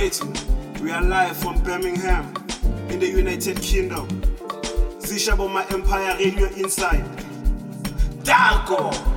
We are live from Birmingham in the United Kingdom. Zisha my Empire Radio Inside. Danko!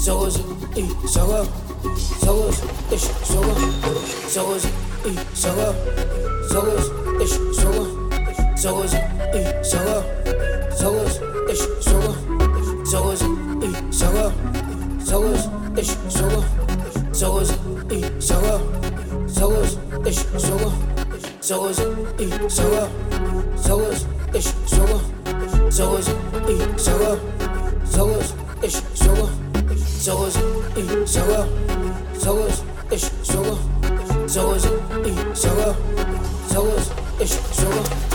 Soğuz, i, soğuk Soğuz, iş, soğuk Soğuz, i, soğuk Soğuz, iş, soğuk Soğuz, i, soğuk Soğuz, iş, soğuk Soğuz, i, soğuk Soğuz, iş, soğuk Soğuz, i, soğuk Soğuz, iş, soğuk Soğuz, i, soğuk Soğuz, iş, soğuk Soğuz, i, soğuk Soğuz, iş, soğuk soğuz, soğu, soğuz, iş soğu, soğuz, soğu, soğuz, iş soğu.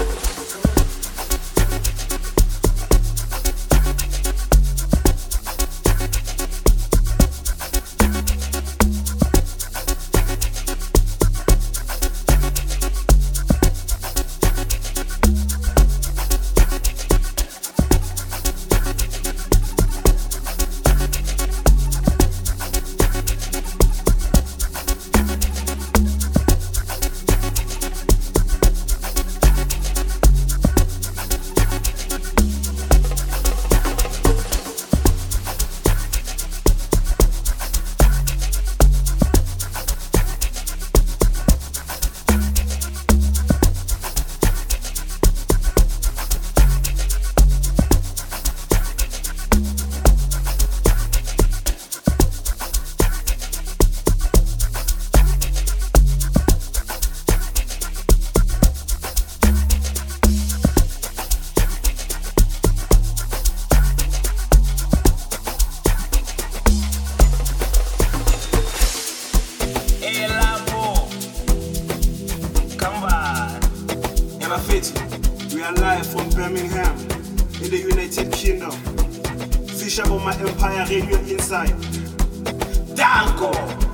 Graffiti. We are live from Birmingham in the United Kingdom. Fish up on my empire radio inside. Danko!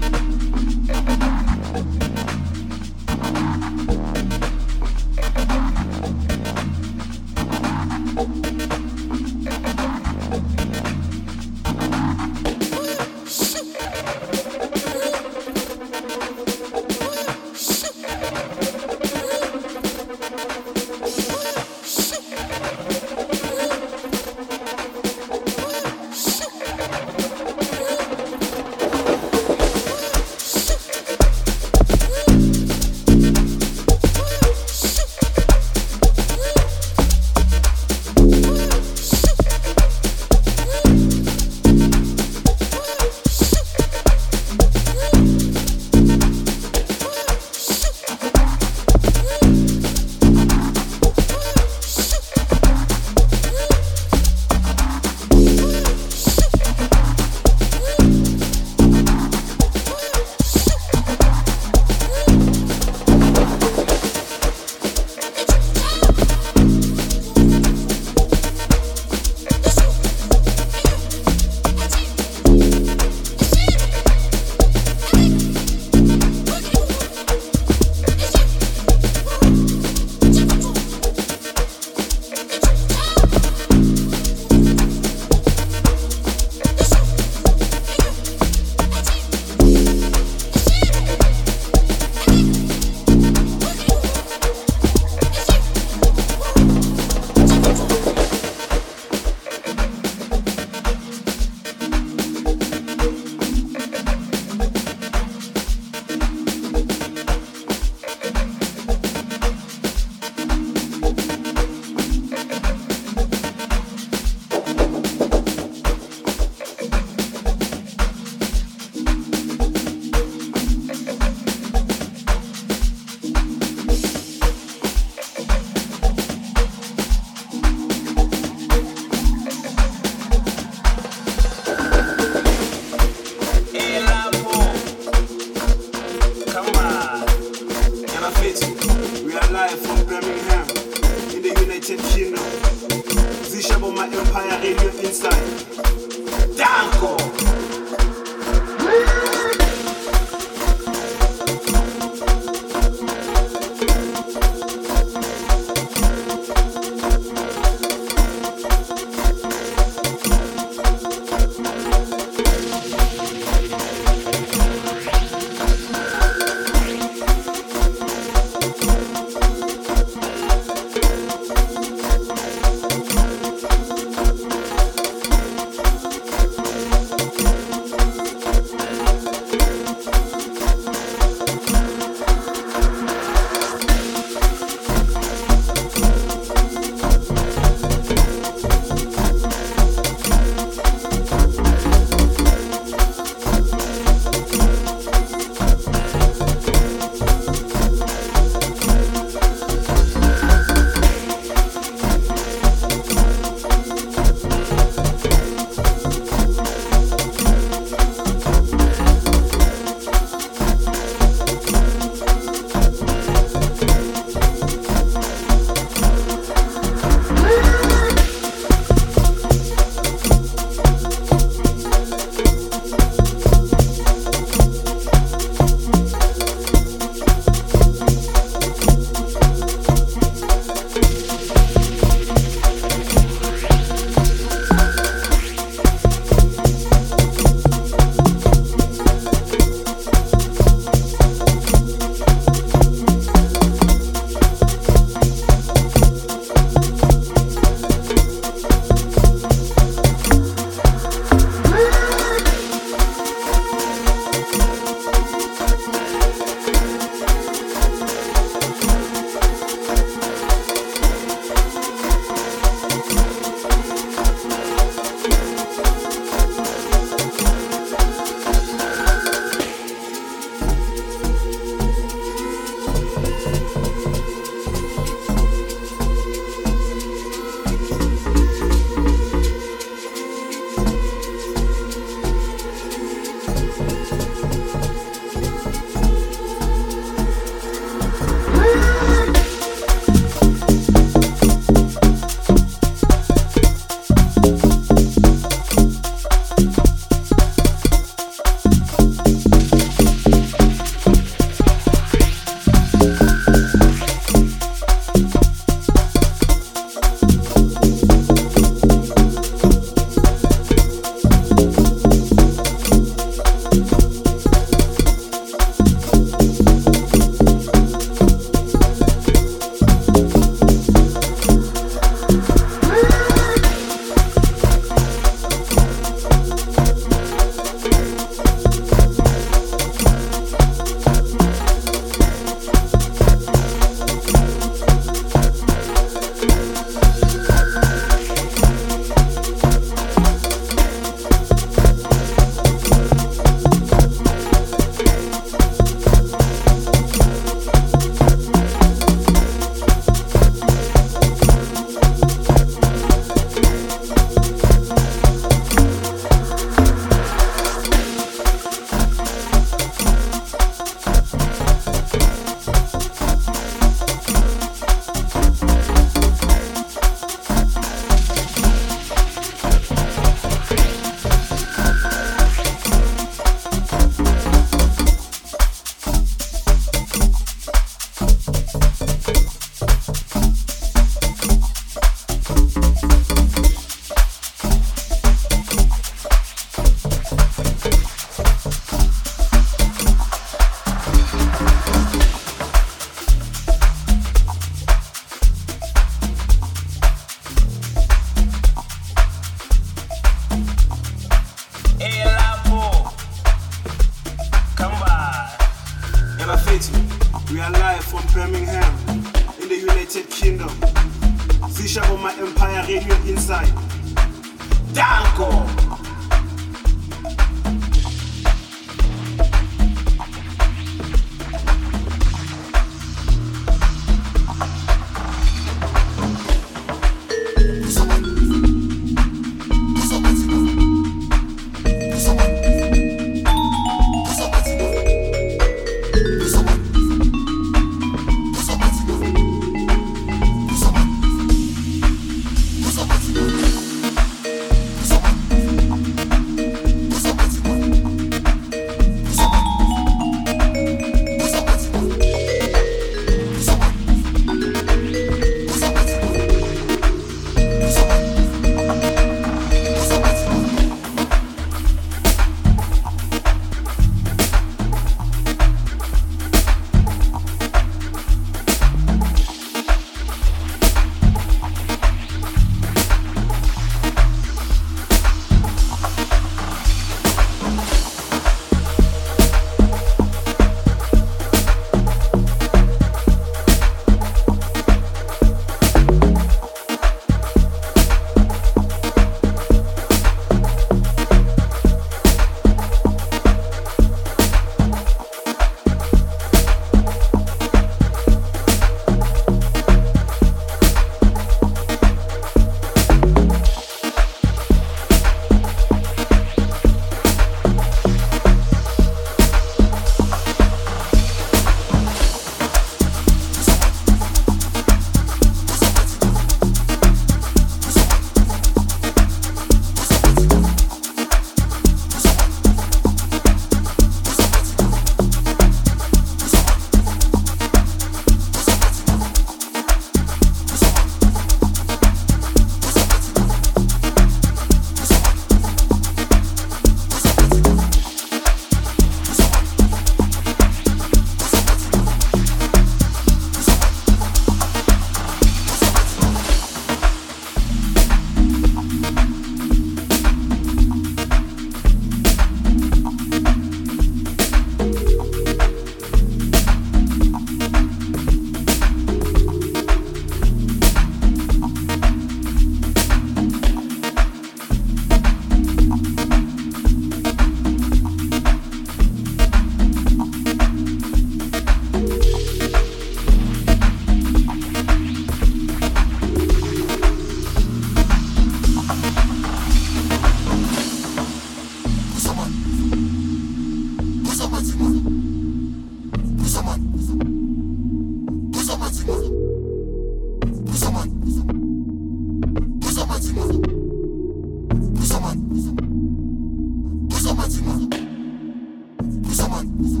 Bye.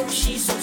Oh, she's so